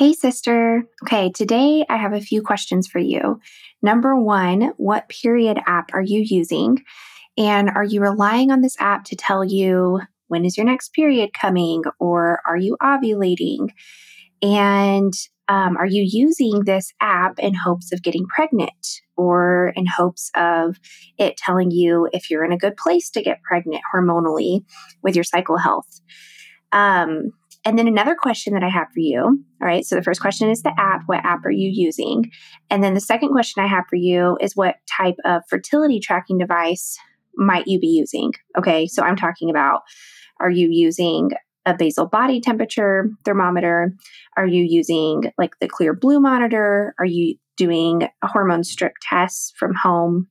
Hey, sister. Okay, today I have a few questions for you. Number one, what period app are you using? And are you relying on this app to tell you when is your next period coming or are you ovulating? And um, are you using this app in hopes of getting pregnant or in hopes of it telling you if you're in a good place to get pregnant hormonally with your cycle health? Um, and then another question that I have for you. All right. So the first question is the app. What app are you using? And then the second question I have for you is what type of fertility tracking device might you be using? Okay. So I'm talking about are you using a basal body temperature thermometer? Are you using like the Clearblue monitor? Are you doing hormone strip tests from home?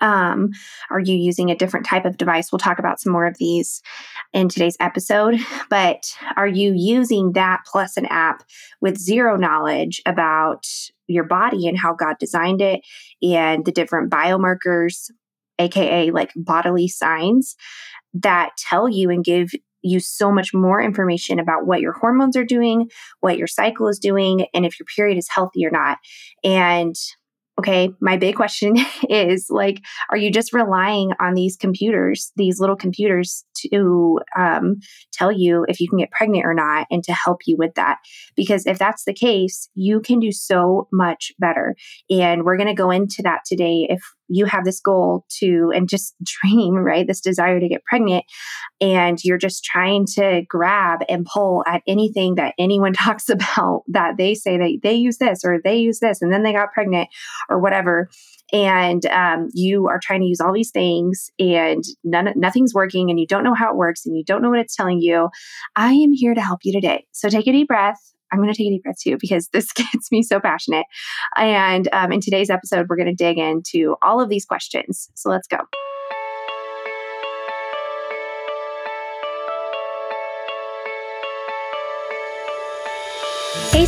Um, are you using a different type of device? We'll talk about some more of these in today's episode. But are you using that plus an app with zero knowledge about your body and how God designed it and the different biomarkers, AKA like bodily signs that tell you and give you so much more information about what your hormones are doing, what your cycle is doing, and if your period is healthy or not. And okay, my big question is like, are you just relying on these computers, these little computers to um, tell you if you can get pregnant or not and to help you with that? Because if that's the case, you can do so much better. And we're going to go into that today if you have this goal to and just dream right? This desire to get pregnant and you're just trying to grab and pull at anything that anyone talks about that they say that they use this or they use this and then they got pregnant or whatever. And um, you are trying to use all these things and none nothing's working and you don't know how it works and you don't know what it's telling you. I am here to help you today. So take a deep breath I'm going to take a deep breath too because this gets me so passionate. And um, in today's episode, we're going to dig into all of these questions. So let's go.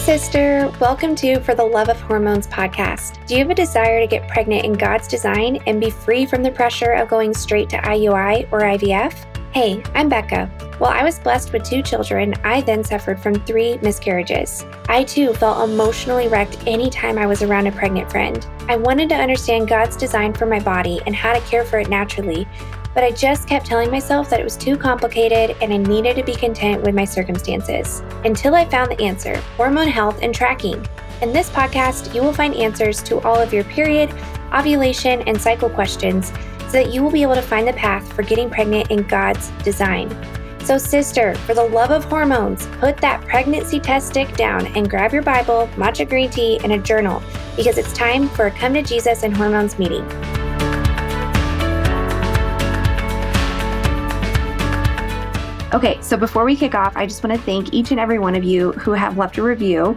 Sister. Welcome to For the Love of Hormones podcast. Do you have a desire to get pregnant in God's design and be free from the pressure of going straight to IUI or IVF? Hey, I'm Bekah. While I was blessed with two children, I then suffered from three miscarriages. I too felt emotionally wrecked anytime I was around a pregnant friend. I wanted to understand God's design for my body and how to care for it naturally, but I just kept telling myself that it was too complicated and I needed to be content with my circumstances. Until I found the answer hormone health and tracking. In this podcast, you will find answers to all of your period, ovulation, and cycle questions so that you will be able to find the path for getting pregnant in God's design. So, sister, for the love of hormones, put that pregnancy test stick down and grab your Bible, matcha green tea, and a journal because it's time for a Come to Jesus and Hormones meeting. Okay, so before we kick off, I just want to thank each and every one of you who have left a review.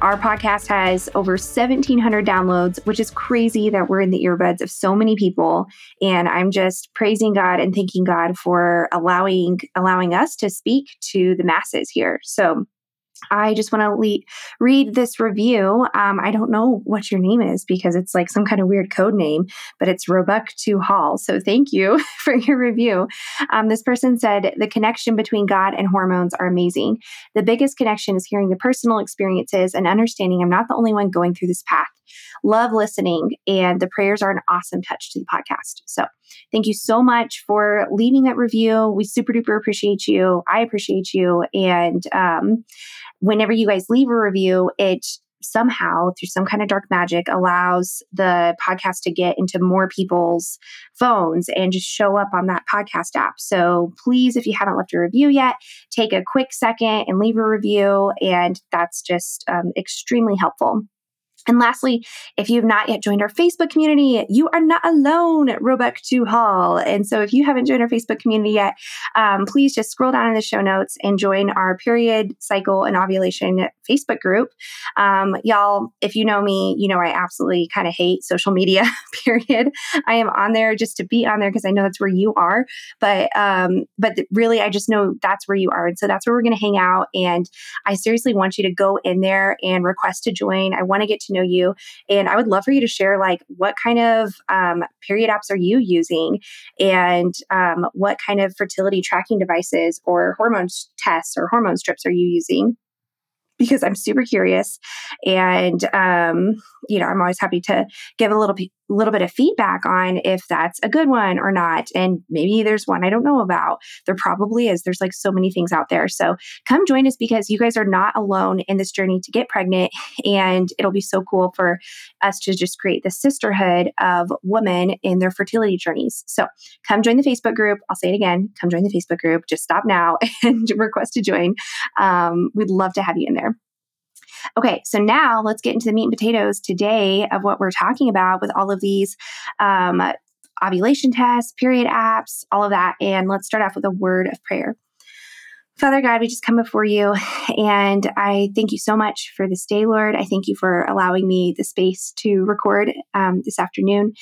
Our podcast has over 1,700 downloads, which is crazy that we're in the earbuds of so many people. And I'm just praising God and thanking God for allowing allowing us to speak to the masses here. So I just want to le- read this review. Um, I don't know what your name is because it's like some kind of weird code name, but it's Roebuck to Hall. So thank you for your review. Um, this person said the connection between God and hormones are amazing. The biggest connection is hearing the personal experiences and understanding I'm not the only one going through this path. Love listening, and the prayers are an awesome touch to the podcast. So thank you so much for leaving that review. We super duper appreciate you. I appreciate you. And um, whenever you guys leave a review, it somehow through some kind of dark magic allows the podcast to get into more people's phones and just show up on that podcast app. So please, if you haven't left a review yet, take a quick second and leave a review. And that's just um, extremely helpful. And lastly, if you have not yet joined our Facebook community, you are not alone at Roebuck 2 Hall. And so if you haven't joined our Facebook community yet, um, please just scroll down in the show notes and join our period, cycle, and ovulation Facebook group. Um, y'all, if you know me, you know I absolutely kind of hate social media, period. I am on there just to be on there because I know that's where you are. But um, but really, I just know that's where you are. And so that's where we're going to hang out. And I seriously want you to go in there and request to join. I want to get to know you. And I would love for you to share like what kind of um, period apps are you using and um, what kind of fertility tracking devices or hormone tests or hormone strips are you using? Because I'm super curious. And, um, you know, I'm always happy to give a little, little bit of feedback on if that's a good one or not. And maybe there's one I don't know about. There probably is. There's like so many things out there. So come join us because you guys are not alone in this journey to get pregnant. And it'll be so cool for us to just create the sisterhood of women in their fertility journeys. So come join the Facebook group. I'll say it again come join the Facebook group. Just stop now and request to join. Um, we'd love to have you in there. Okay, so now let's get into the meat and potatoes today of what we're talking about with all of these um, ovulation tests, period apps, all of that. And let's start off with a word of prayer. Father God, we just come before you and I thank you so much for this day, Lord. I thank you for allowing me the space to record um, this afternoon.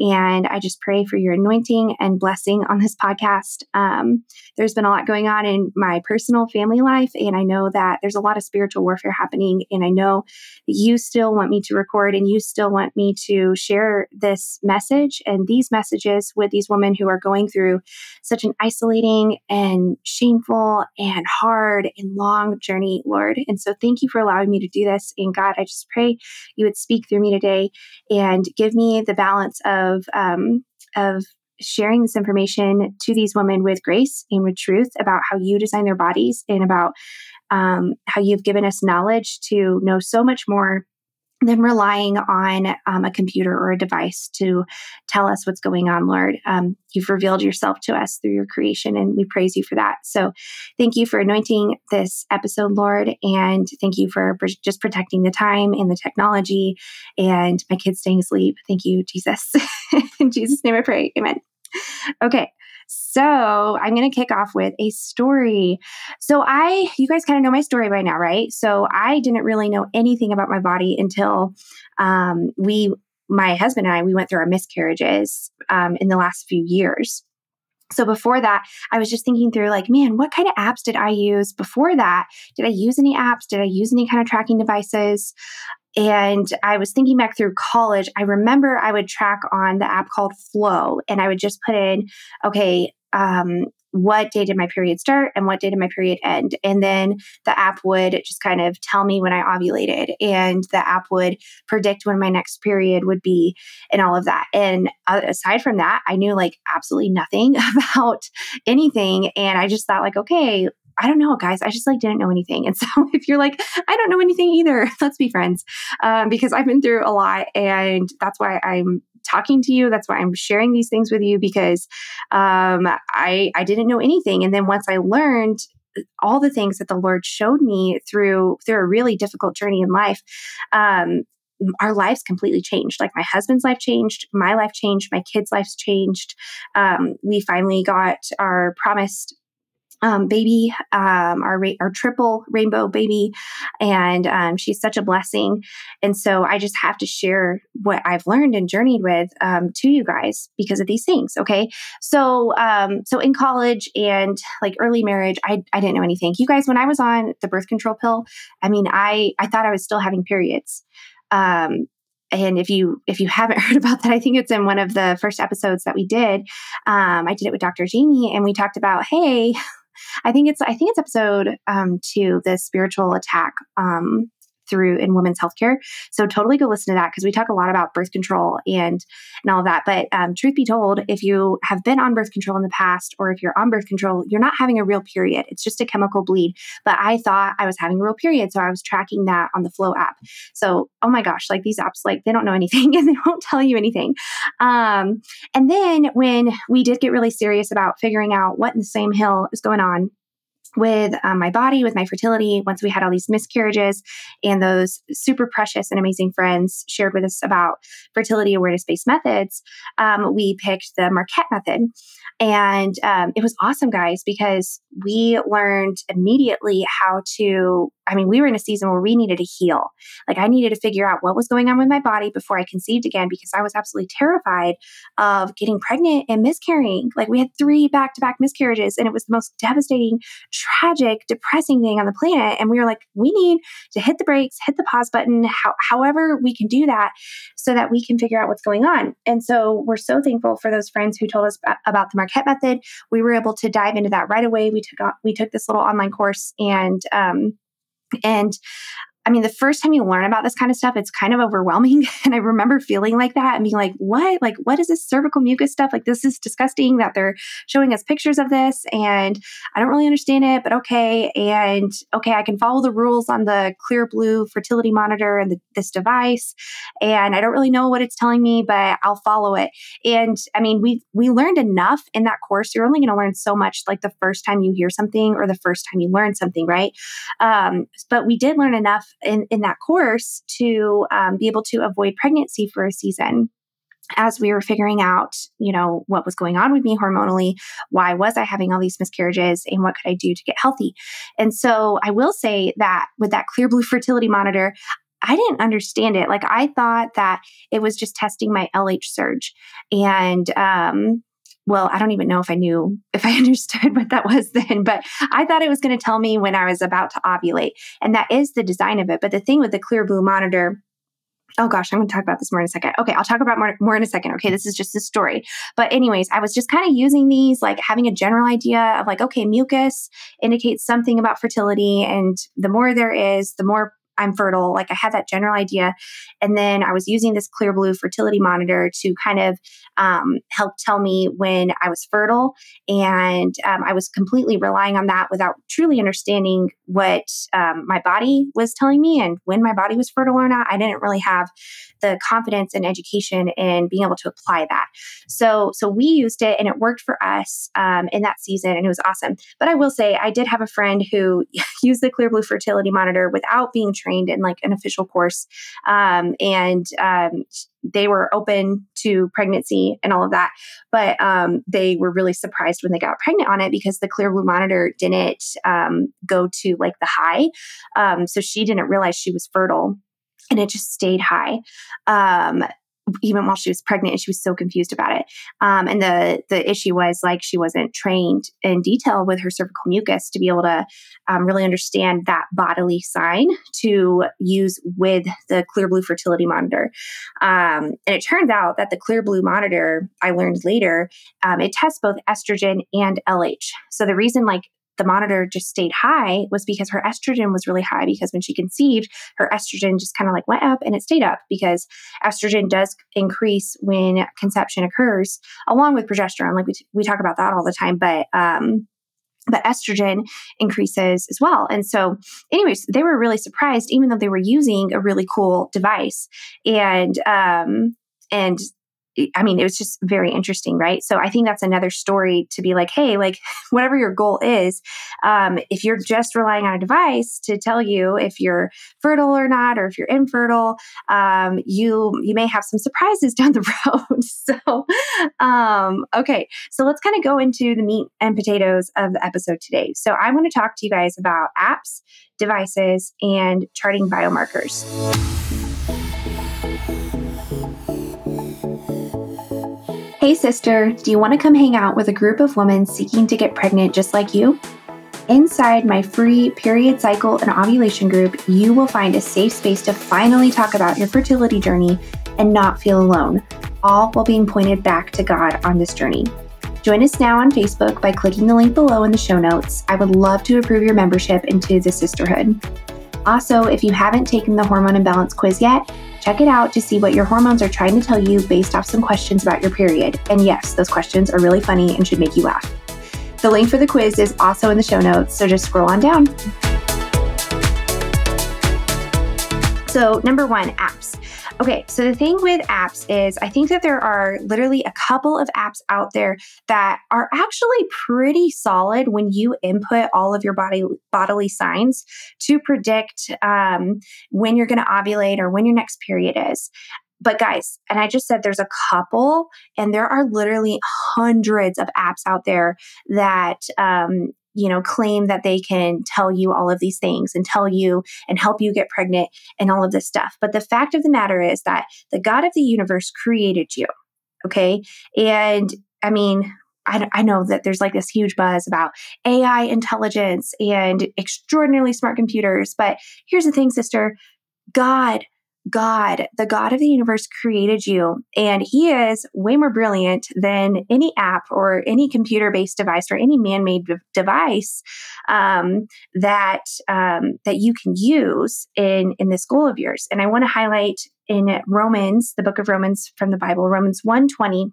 And I just pray for your anointing and blessing on this podcast. Um, there's been a lot going on in my personal family life, and I know that there's a lot of spiritual warfare happening. And I know that you still want me to record and you still want me to share this message and these messages with these women who are going through such an isolating and shameful and hard and long journey, Lord. And so thank you for allowing me to do this. And God, I just pray you would speak through me today and give me the balance of um, of sharing this information to these women with grace and with truth about how you design their bodies and about um, how you've given us knowledge to know so much more than relying on um, a computer or a device to tell us what's going on, Lord. Um, you've revealed yourself to us through your creation, and we praise you for that. So, thank you for anointing this episode, Lord, and thank you for just protecting the time and the technology and my kids staying asleep. Thank you, Jesus. In Jesus' name I pray. Amen. Okay. So I'm going to kick off with a story. So I, you guys kind of know my story by now, right? So I didn't really know anything about my body until um, we, my husband and I, we went through our miscarriages um, in the last few years. So before that, I was just thinking through like, man, what kind of apps did I use before that? Did I use any apps? Did I use any kind of tracking devices? And I was thinking back through college. I remember I would track on the app called Flo and I would just put in, okay, um, what day did my period start and what day did my period end? And then the app would just kind of tell me when I ovulated, and the app would predict when my next period would be, and all of that. And uh, aside from that, I knew like absolutely nothing about anything. And I just thought, like, okay, I don't know, guys. I just like didn't know anything. And so if you're like, I don't know anything either, let's be friends um, because I've been through a lot. And that's why I'm talking to you. That's why I'm sharing these things with you because um, I, I didn't know anything. And then once I learned, all the things that the Lord showed me through through a really difficult journey in life, um, our lives completely changed. Like my husband's life changed, my life changed, my kids' lives changed. Um, we finally got our promised um, baby, um, our our triple rainbow baby, and um, she's such a blessing. And so I just have to share what I've learned and journeyed with um, to you guys because of these things. Okay, so um, so in college and like early marriage, I I didn't know anything. You guys, when I was on the birth control pill, I mean, I I thought I was still having periods. Um, and if you if you haven't heard about that i think it's in one of the first episodes that we did um, i did it with dr jamie and we talked about hey I think it's I think it's episode um, two, the spiritual attack um, through in women's healthcare. So totally go listen to that because we talk a lot about birth control and and all of that. But um, truth be told, if you have been on birth control in the past or if you're on birth control, you're not having a real period. It's just a chemical bleed. But I thought I was having a real period, so I was tracking that on the Flo app. So oh my gosh, like these apps, like they don't know anything and they won't tell you anything. Um, and then when we did get really serious about figuring out what in the same hill is going on with um, my body, with my fertility, once we had all these miscarriages, and those super precious and amazing friends shared with us about fertility awareness based methods, um, we picked the Marquette method. And um, it was awesome, guys, because we learned immediately how to. I mean, we were in a season where we needed to heal. Like, I needed to figure out what was going on with my body before I conceived again because I was absolutely terrified of getting pregnant and miscarrying. Like, we had three back to back miscarriages, and it was the most devastating tragic, depressing thing on the planet. And we were like, we need to hit the brakes, hit the pause button, how, however we can do that so that we can figure out what's going on. And so we're so thankful for those friends who told us about the Marquette method. We were able to dive into that right away. We took we took this little online course and um, And I mean, the first time you learn about this kind of stuff, it's kind of overwhelming. And I remember feeling like that and being like, what? Like, what is this cervical mucus stuff? Like, this is disgusting that they're showing us pictures of this. And I don't really understand it, but okay. And okay, I can follow the rules on the Clearblue fertility monitor and the, this device. And I don't really know what it's telling me, but I'll follow it. And I mean, we we learned enough in that course. You're only going to learn so much like the first time you hear something or the first time you learn something, right? Um, but we did learn enough in, in that course to um, be able to avoid pregnancy for a season as we were figuring out, you know, what was going on with me hormonally, why was I having all these miscarriages, and what could I do to get healthy? And so I will say that with that Clearblue fertility monitor, I didn't understand it. Like I thought that it was just testing my LH surge, and um, well, I don't even know if I knew if I understood what that was then, but I thought it was going to tell me when I was about to ovulate. And that is the design of it. But the thing with the Clearblue monitor, oh gosh, I'm going to talk about this more in a second. Okay, I'll talk about more, more in a second. Okay, this is just a story. But, anyways, I was just kind of using these, like having a general idea of like, okay, mucus indicates something about fertility. And the more there is, the more I'm fertile. Like I had that general idea. And then I was using this Clearblue fertility monitor to kind of um, help tell me when I was fertile. And um, I was completely relying on that without truly understanding what um, my body was telling me and when my body was fertile or not. I didn't really have the confidence and education in being able to apply that. So, so we used it and it worked for us um, in that season and it was awesome. But I will say, I did have a friend who used the Clearblue fertility monitor without being trained in like an official course. Um, and um, they were open to pregnancy and all of that. But um, they were really surprised when they got pregnant on it because the Clearblue monitor didn't um, go to like the high. Um, so she didn't realize she was fertile and it just stayed high. Um, even while she was pregnant and she was so confused about it. Um, and the the issue was like she wasn't trained in detail with her cervical mucus to be able to um, really understand that bodily sign to use with the Clearblue fertility monitor. Um, and it turns out that the Clearblue monitor i learned later um, it tests both estrogen and lh so the reason like the monitor just stayed high was because her estrogen was really high because when she conceived, her estrogen just kind of like went up and it stayed up because estrogen does increase when conception occurs along with progesterone. Like we, t- we talk about that all the time, but, um, but estrogen increases as well. And so, anyways, they were really surprised, even though they were using a really cool device. And um, and I mean, it was just very interesting, right? So I think that's another story to be like, hey, like whatever your goal is, um, if you're just relying on a device to tell you if you're fertile or not, or if you're infertile, um, you you may have some surprises down the road. so, um, okay, so let's kind of go into the meat and potatoes of the episode today. So I want to talk to you guys about apps, devices, and charting biomarkers. Hey, sister, do you want to come hang out with a group of women seeking to get pregnant just like you? Inside my free period cycle and ovulation group, you will find a safe space to finally talk about your fertility journey and not feel alone, all while being pointed back to God on this journey. Join us now on Facebook by clicking the link below in the show notes. I would love to approve your membership into the sisterhood. Also, if you haven't taken the hormone imbalance quiz yet, check it out to see what your hormones are trying to tell you based off some questions about your period. And yes, those questions are really funny and should make you laugh. The link for the quiz is also in the show notes, so just scroll on down. So, number one, apps. Okay, so the thing with apps is I think that there are literally a couple of apps out there that are actually pretty solid when you input all of your body bodily signs to predict um, when you're going to ovulate or when your next period is. But guys, and I just said there's a couple, and there are literally hundreds of apps out there that um, you know, claim that they can tell you all of these things and tell you and help you get pregnant and all of this stuff. But the fact of the matter is that the God of the universe created you. Okay. And I mean, I, I know that there's like this huge buzz about AI intelligence and extraordinarily smart computers. But here's the thing, sister God God, the God of the universe, created you, and He is way more brilliant than any app or any computer based device or any man made device um, that um, that you can use in in this goal of yours. And I want to highlight in Romans, the book of Romans from the Bible, Romans 120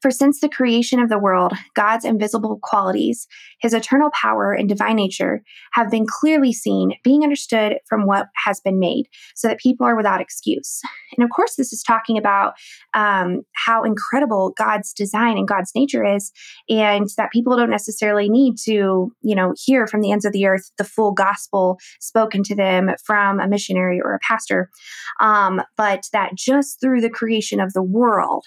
for since the creation of the world, God's invisible qualities, his eternal power and divine nature, have been clearly seen, being understood from what has been made, so that people are without excuse. And of course, this is talking about um, how incredible God's design and God's nature is, and that people don't necessarily need to, you know, hear from the ends of the earth the full gospel spoken to them from a missionary or a pastor, um, but that just through the creation of the world,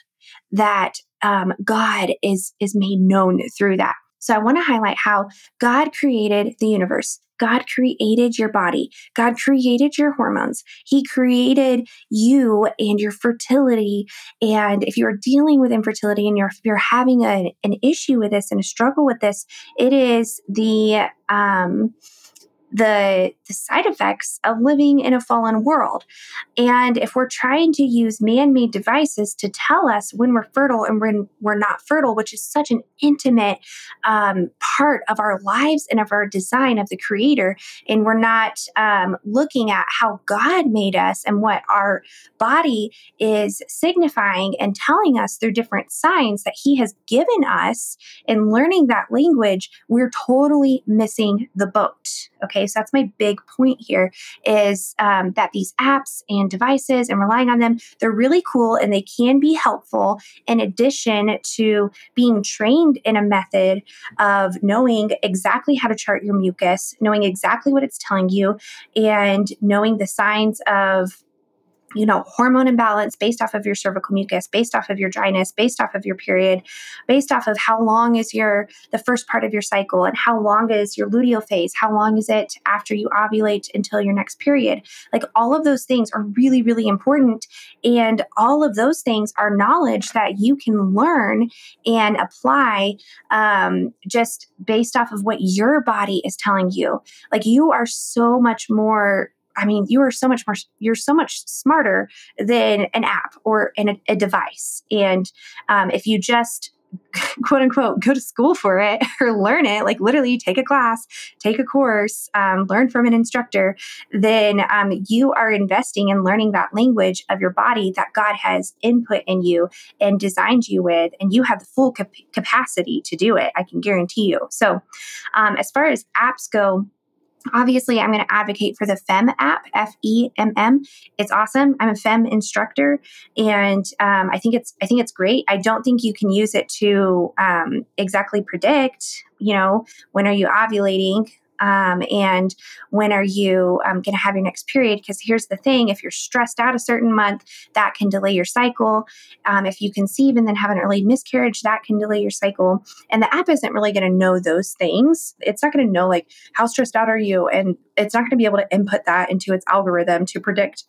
that um, God is is made known through that. So I want to highlight how God created the universe. God created your body. God created your hormones. He created you and your fertility. And if you're dealing with infertility and you're, you're having a, an issue with this and a struggle with this, it is the um, the, the side effects of living in a fallen world. And if we're trying to use man made devices to tell us when we're fertile and when we're not fertile, which is such an intimate um, part of our lives and of our design of the Creator, and we're not um, looking at how God made us and what our body is signifying and telling us through different signs that He has given us, and learning that language, we're totally missing the boat. Okay. So that's my big point here is um, that these apps and devices and relying on them, they're really cool and they can be helpful in addition to being trained in a method of knowing exactly how to chart your mucus, knowing exactly what it's telling you, and knowing the signs of you know, hormone imbalance based off of your cervical mucus, based off of your dryness, based off of your period, based off of how long is your the first part of your cycle and how long is your luteal phase, how long is it after you ovulate until your next period. Like all of those things are really really important and all of those things are knowledge that you can learn and apply um, just based off of what your body is telling you. Like you are so much more I mean, you are so much more, you're so much smarter than an app or in a, a device. And um, if you just quote unquote go to school for it or learn it like literally take a class take a course um, learn from an instructor then um, you are investing in learning that language of your body that god has input in you and designed you with and you have the full cap- capacity to do it i can guarantee you so um, as far as apps go Obviously, I'm going to advocate for the FEMM app, F E M M. It's awesome. I'm a FEMM instructor, and um, I think it's I think it's great. I don't think you can use it to um, exactly predict, you know, when are you ovulating um, and when are you um, going to have your next period? Because here's the thing if you're stressed out a certain month that can delay your cycle. Um, if you conceive and then have an early miscarriage that can delay your cycle. And the app isn't really going to know those things. It's not going to know like how stressed out are you? And it's not going to be able to input that into its algorithm to predict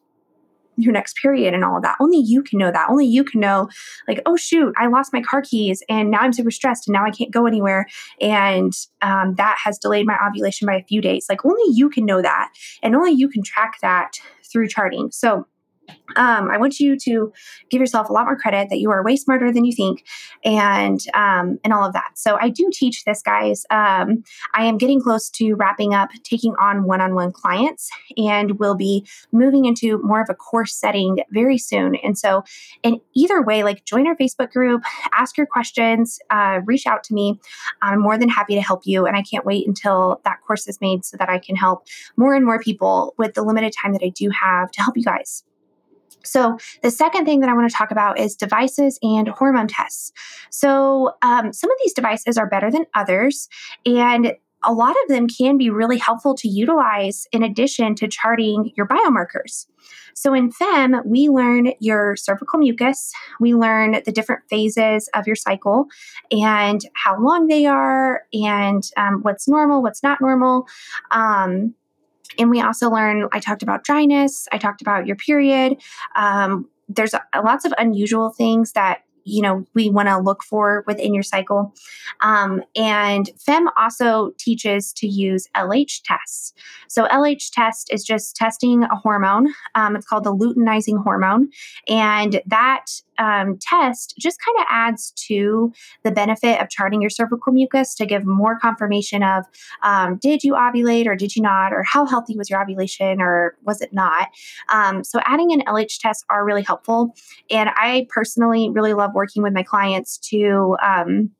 your next period and all of that. Only you can know that. Only you can know, like, oh, shoot, I lost my car keys and now I'm super stressed and now I can't go anywhere. And um, that has delayed my ovulation by a few days. Like, only you can know that. And only you can track that through charting. So, um, I want you to give yourself a lot more credit that you are way smarter than you think, and um, and all of that. So I do teach this, guys. Um, I am getting close to wrapping up taking on one-on-one clients, and will be moving into more of a course setting very soon. And so, in either way, like join our Facebook group, ask your questions, uh, reach out to me. I'm more than happy to help you, and I can't wait until that course is made so that I can help more and more people with the limited time that I do have to help you guys. So, the second thing that I want to talk about is devices and hormone tests. So, um, some of these devices are better than others, and a lot of them can be really helpful to utilize in addition to charting your biomarkers. So, in FEMM, we learn your cervical mucus, we learn the different phases of your cycle and how long they are, and um, what's normal, what's not normal. Um, and we also learn, I talked about dryness, I talked about your period. Um, there's lots of unusual things that you know we want to look for within your cycle. Um, and FEMM also teaches to use LH tests. So LH test is just testing a hormone. Um, it's called the luteinizing hormone, and that um, test just kind of adds to the benefit of charting your cervical mucus to give more confirmation of um, did you ovulate or did you not, or how healthy was your ovulation or was it not. Um, so adding an LH test are really helpful, and I personally really love working with my clients to um,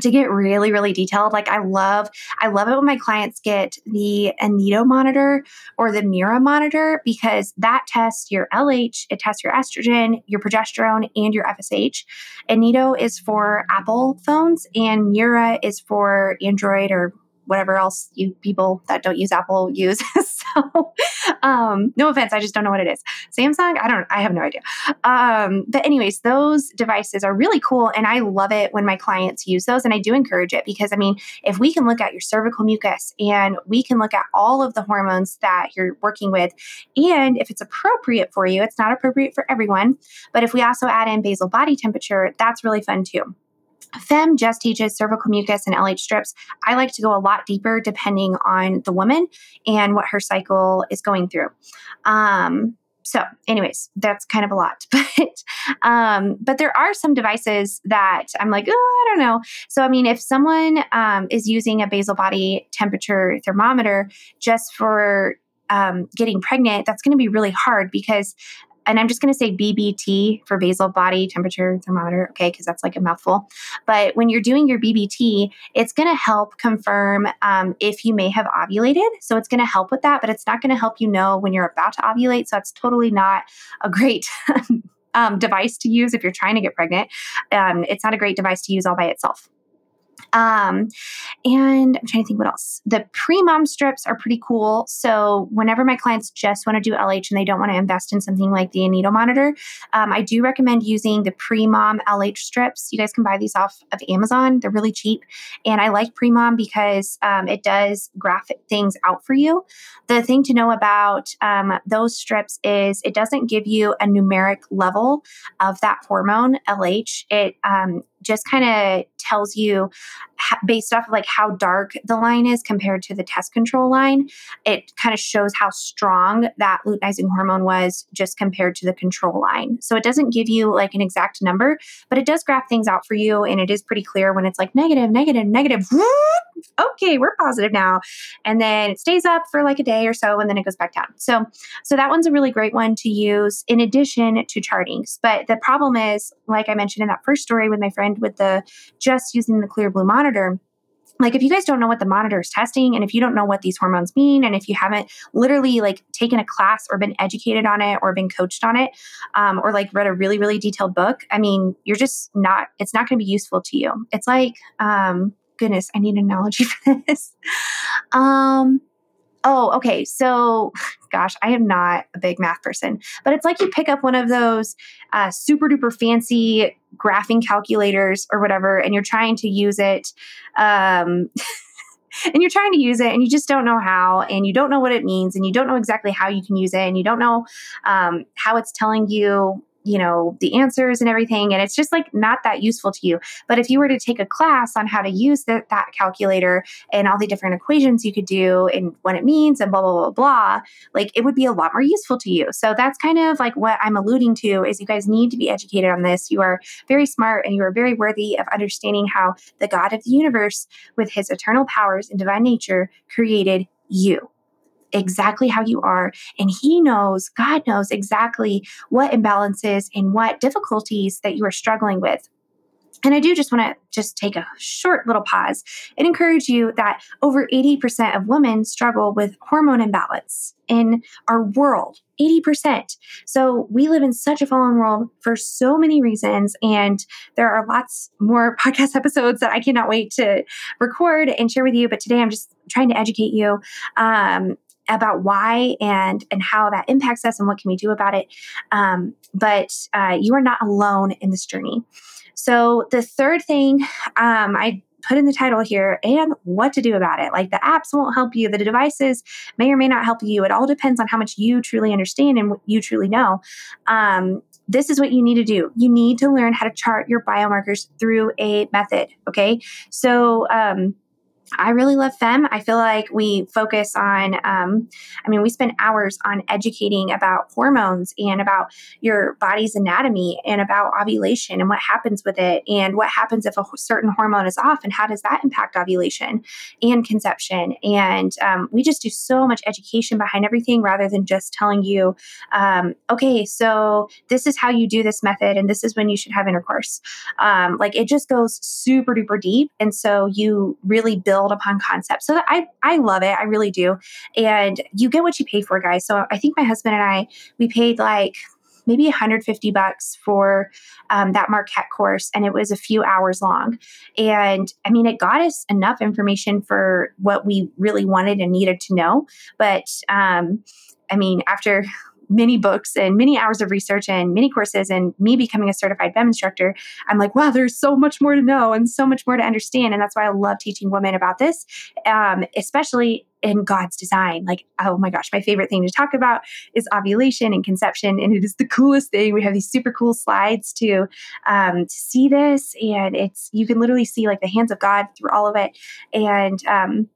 to get really really detailed. Like i love i love it when my clients get the Inito monitor or the mira monitor because that tests your lh it tests your estrogen your progesterone and your fsh Inito is for apple phones and mira is for android or whatever else you people that don't use Apple use. so, um, no offense, I just don't know what it is. Samsung, I don't, I have no idea. Um, but anyways, those devices are really cool, and I love it when my clients use those, and I do encourage it because I mean, if we can look at your cervical mucus and we can look at all of the hormones that you're working with, and if it's appropriate for you, it's not appropriate for everyone, but if we also add in basal body temperature, that's really fun too. FEMM just teaches cervical mucus and LH strips. I like to go a lot deeper depending on the woman and what her cycle is going through. Um, so, anyways, that's kind of a lot, but um, but there are some devices that I'm like, oh, I don't know. So, I mean, if someone um, is using a basal body temperature thermometer just for um, getting pregnant, that's going to be really hard because and I'm just going to say BBT for basal body temperature thermometer, okay, because that's like a mouthful. But when you're doing your BBT, it's going to help confirm um, if you may have ovulated. So it's going to help with that, but it's not going to help you know when you're about to ovulate. So it's totally not a great. um, device to use if you're trying to get pregnant. Um, it's not a great device to use all by itself. Um, and I'm trying to think what else. The Premom strips are pretty cool. So, whenever my clients just want to do LH and they don't want to invest in something like the Inito monitor, um, I do recommend using the Premom LH strips. You guys can buy these off of Amazon, they're really cheap. And I like Premom because um, it does graphic things out for you. The thing to know about um, those strips is it doesn't give you a numeric level of that hormone, LH. It um, just kind of tells you based off of like how dark the line is compared to the test control line it kind of shows how strong that luteinizing hormone was just compared to the control line. So it doesn't give you like an exact number but it does graph things out for you and it is pretty clear when it's like negative negative negative okay we're positive now. And then it stays up for like a day or so and then it goes back down. So so that one's a really great one to use in addition to chartings but the problem is like i mentioned in that first story with my friend with the just using the Clearblue monitor like if you guys don't know what the monitor is testing and if you don't know what these hormones mean and if you haven't literally like taken a class or been educated on it or been coached on it um, or like read a really really detailed book i mean you're just not it's not going to be useful to you. It's like um goodness i need an analogy for this. Um oh okay so gosh, I am not a big math person, but it's like you pick up one of those uh, super duper fancy graphing calculators or whatever, and you're trying to use it. Um, and you're trying to use it and you just don't know how and you don't know what it means and you don't know exactly how you can use it and you don't know um, how it's telling you you know, the answers and everything. And it's just like not that useful to you. But if you were to take a class on how to use the, that calculator and all the different equations you could do and what it means and blah, blah, blah, blah, like it would be a lot more useful to you. So that's kind of like what I'm alluding to is you guys need to be educated on this. You are very smart and you are very worthy of understanding how the God of the universe, with his eternal powers and divine nature, created you exactly how you are. And He knows, God knows exactly what imbalances and what difficulties that you are struggling with. And I do just want to just take a short little pause and encourage you that over 80% of women struggle with hormone imbalance in our world. 80%. So we live in such a fallen world for so many reasons. And there are lots more podcast episodes that I cannot wait to record and share with you. But today I'm just trying to educate you um, about why and and how that impacts us and what can we do about it. Um, but uh, you are not alone in this journey. So the third thing um, I put in the title here and what to do about it. Like the apps won't help you, the devices may or may not help you. It all depends on how much you truly understand and what you truly know. Um, this is what you need to do. You need to learn how to chart your biomarkers through a method. Okay. So, um, I really love FEMM. I feel like we focus on, um, I mean, we spend hours on educating about hormones and about your body's anatomy and about ovulation and what happens with it and what happens if a certain hormone is off and how does that impact ovulation and conception. And um, we just do so much education behind everything rather than just telling you, um, okay, so this is how you do this method and this is when you should have intercourse. Um, like it just goes super duper deep. And so you really build build upon concepts. So I I love it. I really do. And you get what you pay for, guys. So I think my husband and I we paid like maybe 150 bucks for um, that Marquette course, and it was a few hours long. And I mean, it got us enough information for what we really wanted and needed to know. But um, I mean, after many books and many hours of research and many courses and me becoming a certified FEMM instructor, I'm like, wow, there's so much more to know and so much more to understand. And that's why I love teaching women about this, um, especially in God's design. Like, oh my gosh, my favorite thing to talk about is ovulation and conception. And it is the coolest thing. We have these super cool slides to, um, to see this. And it's, you can literally see like the hands of God through all of it. And, um,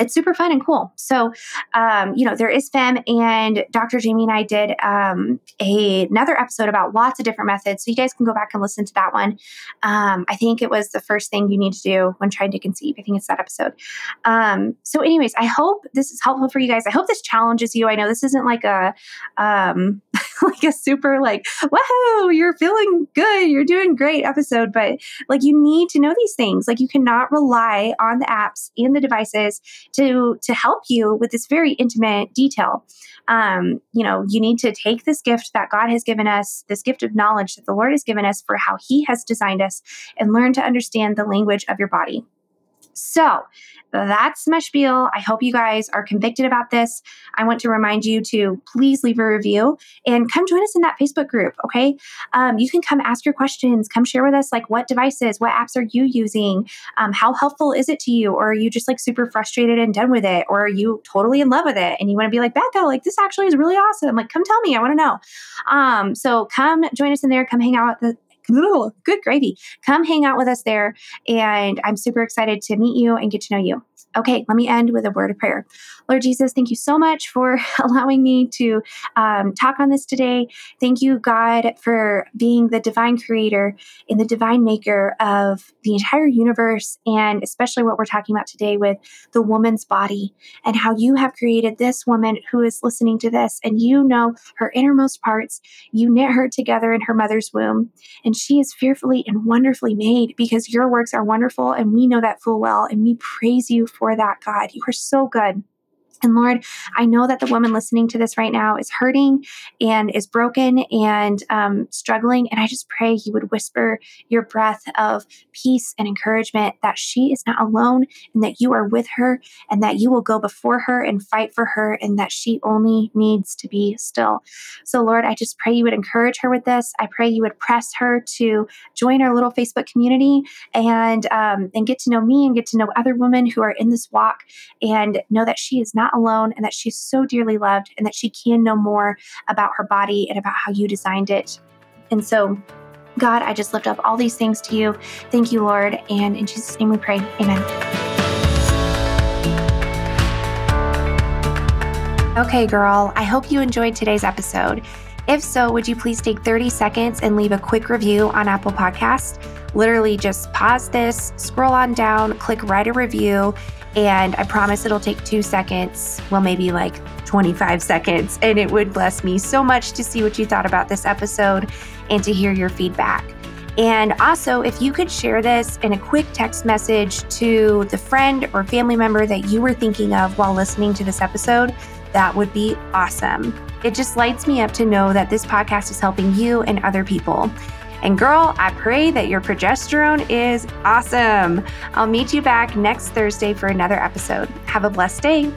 it's super fun and cool. So, um, you know, there is FEMM, and Dr. Jamie and I did um, a, another episode about lots of different methods. So you guys can go back and listen to that one. Um, I think it was the first thing you need to do when trying to conceive. I think it's that episode. Um, so, anyways, I hope this is helpful for you guys. I hope this challenges you. I know this isn't like a um, like a super like wow, you're feeling good, you're doing great episode, but like you need to know these things. Like you cannot rely on the apps and the devices to to help you with this very intimate detail. Um, you know, you need to take this gift that God has given us, this gift of knowledge that the Lord has given us for how He has designed us, and learn to understand the language of your body. So that's my spiel. I hope you guys are convicted about this. I want to remind you to please leave a review and come join us in that Facebook group. Okay. Um, you can come ask your questions, come share with us like what devices, what apps are you using? Um, how helpful is it to you? Or are you just like super frustrated and done with it? Or are you totally in love with it and you want to be like, Bekah, like this actually is really awesome. Like, come tell me. I want to know. Um, so come join us in there. Come hang out with the good gravy. Come hang out with us there. And I'm super excited to meet you and get to know you. Okay, let me end with a word of prayer. Lord Jesus, thank you so much for allowing me to um, talk on this today. Thank you, God, for being the divine creator and the divine maker of the entire universe, and especially what we're talking about today with the woman's body and how you have created this woman who is listening to this, and you know her innermost parts. You knit her together in her mother's womb, and she is fearfully and wonderfully made because your works are wonderful, and we know that full well, and we praise you for that, God. You are so good. And Lord, I know that the woman listening to this right now is hurting and is broken and um, struggling. And I just pray you would whisper your breath of peace and encouragement that she is not alone and that you are with her and that you will go before her and fight for her and that she only needs to be still. So, Lord, I just pray you would encourage her with this. I pray you would press her to join our little Facebook community and um, and get to know me and get to know other women who are in this walk and know that she is not not alone and that she's so dearly loved and that she can know more about her body and about how you designed it. And so, God, I just lift up all these things to you. Thank you, Lord. And in Jesus' name we pray. Amen. Okay, girl, I hope you enjoyed today's episode. If so, would you please take 30 seconds and leave a quick review on Apple Podcast? Literally just pause this, scroll on down, click write a review, and I promise it'll take two seconds, well, maybe like 25 seconds. And it would bless me so much to see what you thought about this episode and to hear your feedback. And also, if you could share this in a quick text message to the friend or family member that you were thinking of while listening to this episode, that would be awesome. It just lights me up to know that this podcast is helping you and other people. And girl, I pray that your progesterone is awesome. I'll meet you back next Thursday for another episode. Have a blessed day.